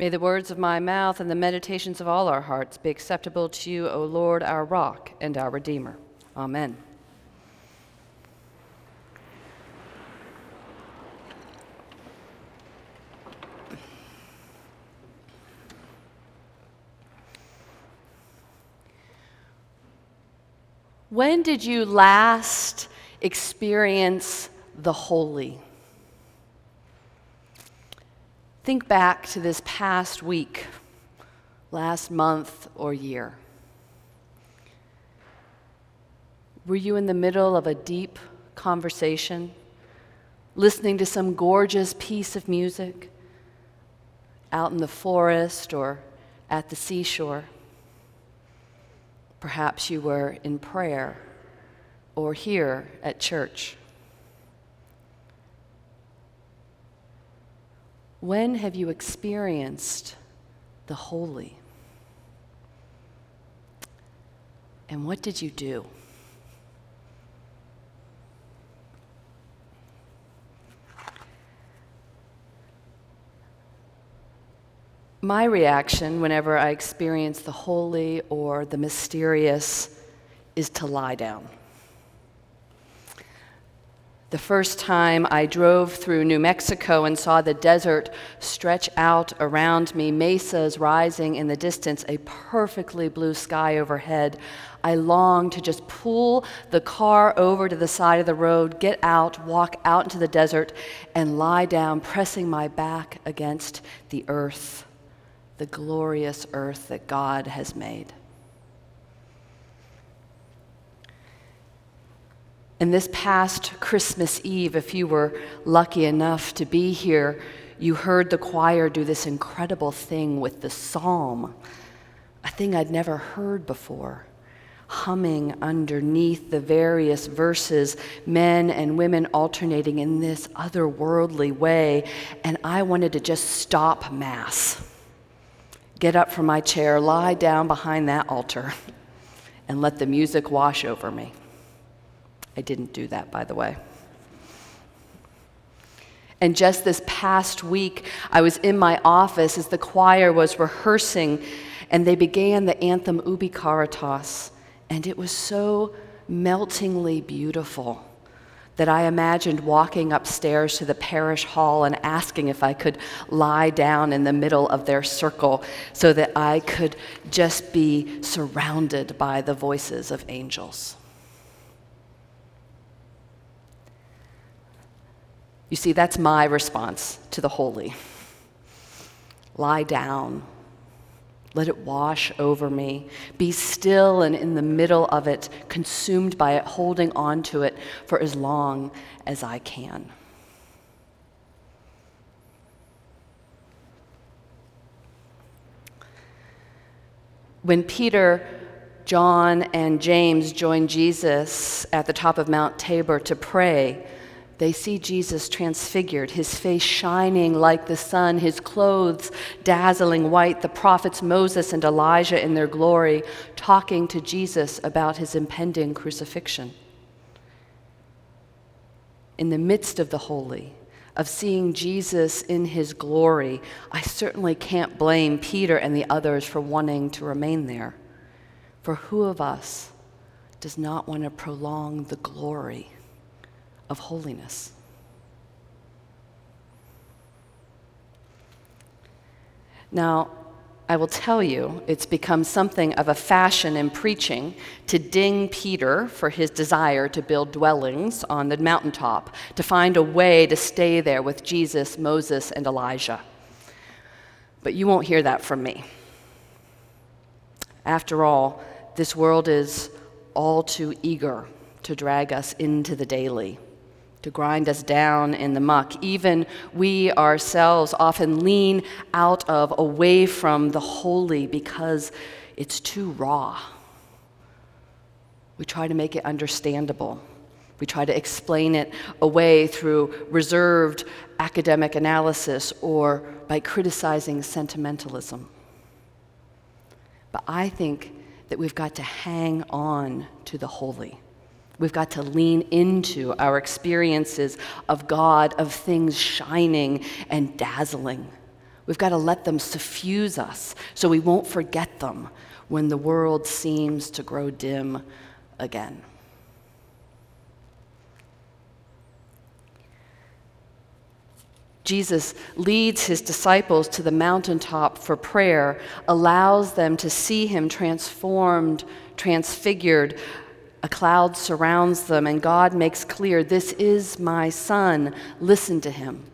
May the words of my mouth and the meditations of all our hearts be acceptable to you, O Lord, our rock and our Redeemer. Amen. When did you last experience the holy? Think back to this past week, last month, or year. Were you in the middle of a deep conversation, listening to some gorgeous piece of music out in the forest or at the seashore? Perhaps you were in prayer or here at church. When have you experienced the holy? And what did you do? My reaction whenever I experience the holy or the mysterious is to lie down. The first time I drove through New Mexico and saw the desert stretch out around me, mesas rising in the distance, a perfectly blue sky overhead, I longed to just pull the car over to the side of the road, get out, walk out into the desert, and lie down, pressing my back against the earth the glorious earth that God has made. And this past Christmas Eve, if you were lucky enough to be here, you heard the choir do this incredible thing with the psalm, a thing I'd never heard before. Humming underneath the various verses, men and women alternating in this otherworldly way, and I wanted to just stop Mass get up from my chair, lie down behind that altar, and let the music wash over me. I didn't do that, by the way. And just this past week, I was in my office as the choir was rehearsing, and they began the anthem Ubi Caritas, and it was so meltingly beautiful that I imagined walking upstairs to the parish hall and asking if I could lie down in the middle of their circle so that I could just be surrounded by the voices of angels. You see, that's my response to the holy. Lie down let it wash over me. Be still and in the middle of it, consumed by it, holding on to it for as long as I can. When Peter, John, and James joined Jesus at the top of Mount Tabor to pray, they see Jesus transfigured, his face shining like the sun, his clothes dazzling white, the prophets Moses and Elijah in their glory, talking to Jesus about his impending crucifixion. In the midst of the holy, of seeing Jesus in his glory, I certainly can't blame Peter and the others for wanting to remain there. For who of us does not want to prolong the glory? Of holiness. Now, I will tell you, it's become something of a fashion in preaching to ding Peter for his desire to build dwellings on the mountaintop, to find a way to stay there with Jesus, Moses, and Elijah. But you won't hear that from me. After all, this world is all too eager to drag us into the daily to grind us down in the muck. Even we ourselves often lean out of, away from the holy because it's too raw. We try to make it understandable. We try to explain it away through reserved academic analysis or by criticizing sentimentalism. But I think that we've got to hang on to the holy. We've got to lean into our experiences of God, of things shining and dazzling. We've got to let them suffuse us so we won't forget them when the world seems to grow dim again. Jesus leads his disciples to the mountaintop for prayer, allows them to see him transformed, transfigured. A cloud surrounds them, and God makes clear, This is my son, listen to him.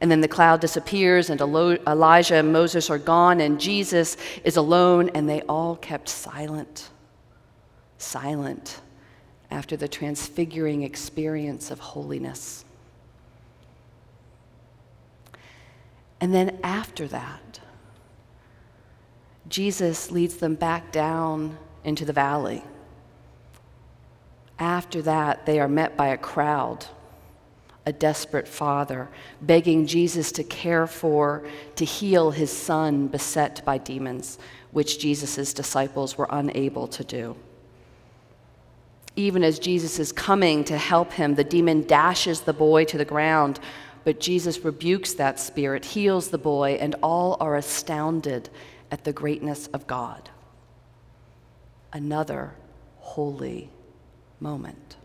And then the cloud disappears, and Elijah and Moses are gone, and Jesus is alone, and they all kept silent, silent after the transfiguring experience of holiness. And then after that, Jesus leads them back down into the valley. After that, they are met by a crowd, a desperate father, begging Jesus to care for, to heal his son beset by demons, which Jesus' disciples were unable to do. Even as Jesus is coming to help him, the demon dashes the boy to the ground but Jesus rebukes that spirit, heals the boy, and all are astounded at the greatness of God. Another holy moment.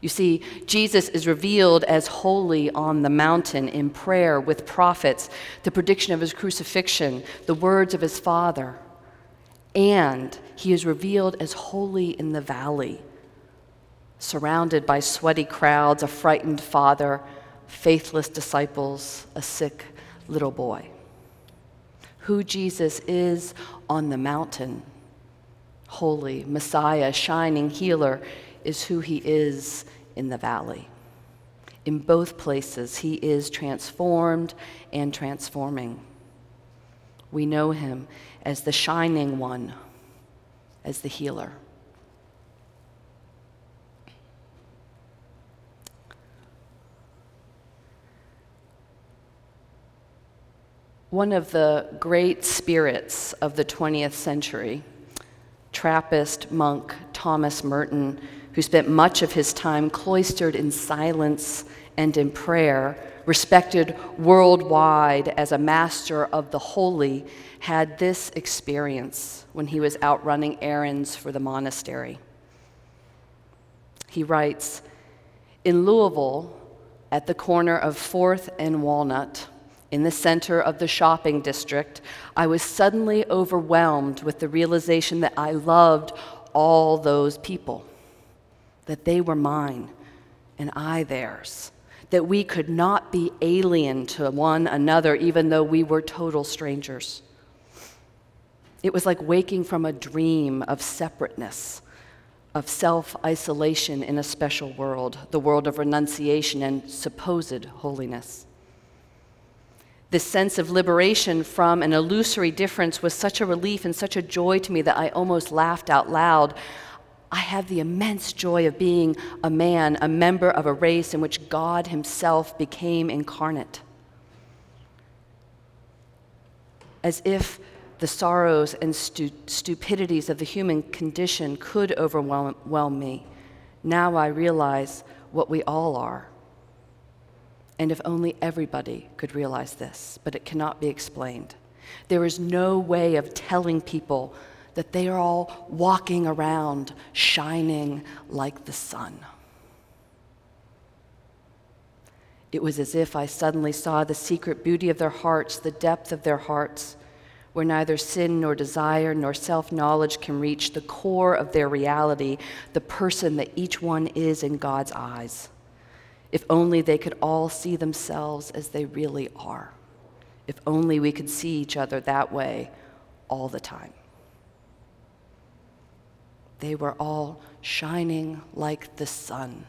You see, Jesus is revealed as holy on the mountain in prayer with prophets, the prediction of his crucifixion, the words of his Father. And he is revealed as holy in the valley surrounded by sweaty crowds, a frightened father, faithless disciples, a sick little boy. Who Jesus is on the mountain, holy, Messiah, shining healer, is who he is in the valley. In both places, he is transformed and transforming. We know him as the shining one, as the healer. One of the great spirits of the 20th century, Trappist monk Thomas Merton, who spent much of his time cloistered in silence and in prayer, respected worldwide as a master of the holy, had this experience when he was out running errands for the monastery. He writes In Louisville, at the corner of 4th and Walnut, in the center of the shopping district, I was suddenly overwhelmed with the realization that I loved all those people, that they were mine and I theirs, that we could not be alien to one another even though we were total strangers. It was like waking from a dream of separateness, of self isolation in a special world, the world of renunciation and supposed holiness. This sense of liberation from an illusory difference was such a relief and such a joy to me that I almost laughed out loud. I have the immense joy of being a man, a member of a race in which God Himself became incarnate. As if the sorrows and stu- stupidities of the human condition could overwhelm me, now I realize what we all are and if only everybody could realize this, but it cannot be explained. There is no way of telling people that they are all walking around shining like the sun. It was as if I suddenly saw the secret beauty of their hearts, the depth of their hearts, where neither sin nor desire nor self knowledge can reach the core of their reality, the person that each one is in God's eyes. If only they could all see themselves as they really are. If only we could see each other that way all the time. They were all shining like the sun,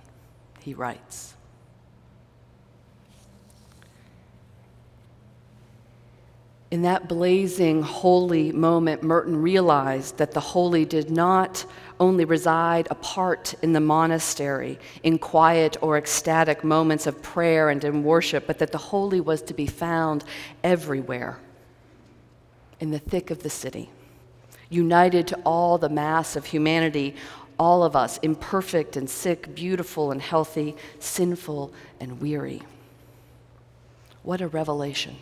he writes. In that blazing, holy moment, Merton realized that the holy did not only reside apart in the monastery in quiet or ecstatic moments of prayer and in worship, but that the holy was to be found everywhere in the thick of the city, united to all the mass of humanity, all of us, imperfect and sick, beautiful and healthy, sinful and weary. What a revelation.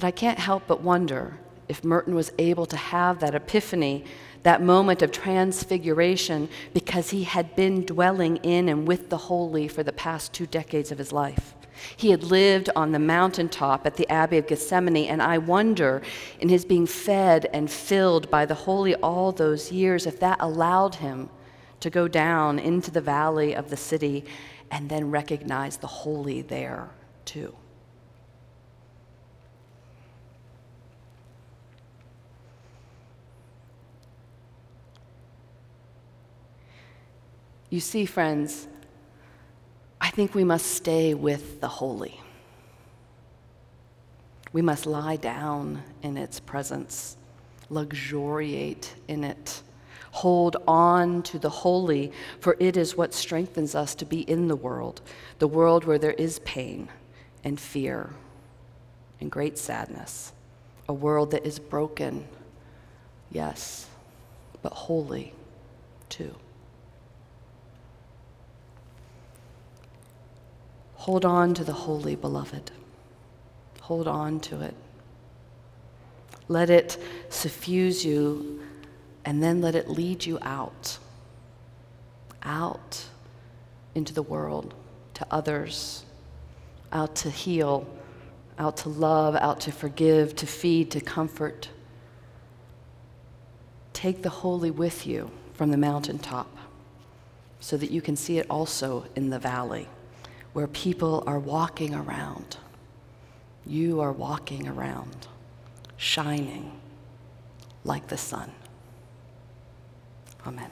But I can't help but wonder if Merton was able to have that epiphany, that moment of transfiguration, because he had been dwelling in and with the holy for the past two decades of his life. He had lived on the mountaintop at the Abbey of Gethsemani, and I wonder, in his being fed and filled by the holy all those years, if that allowed him to go down into the valley of the city and then recognize the holy there too. You see, friends, I think we must stay with the holy. We must lie down in its presence, luxuriate in it, hold on to the holy, for it is what strengthens us to be in the world, the world where there is pain and fear and great sadness, a world that is broken, yes, but holy too. Hold on to the holy, beloved. Hold on to it. Let it suffuse you, and then let it lead you out. Out into the world, to others, out to heal, out to love, out to forgive, to feed, to comfort. Take the holy with you from the mountaintop so that you can see it also in the valley where people are walking around. You are walking around, shining like the sun. Amen.